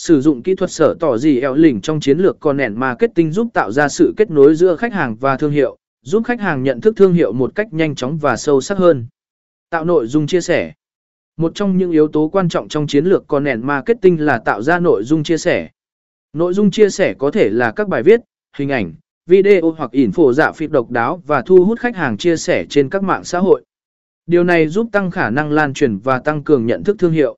Sử dụng kỹ thuật sở tỏ gì eo lỉnh trong chiến lược content marketing giúp tạo ra sự kết nối giữa khách hàng và thương hiệu, giúp khách hàng nhận thức thương hiệu một cách nhanh chóng và sâu sắc hơn. Tạo nội dung chia sẻ Một trong những yếu tố quan trọng trong chiến lược content marketing là tạo ra nội dung chia sẻ. Nội dung chia sẻ có thể là các bài viết, hình ảnh, video hoặc info dạ phim độc đáo và thu hút khách hàng chia sẻ trên các mạng xã hội. Điều này giúp tăng khả năng lan truyền và tăng cường nhận thức thương hiệu.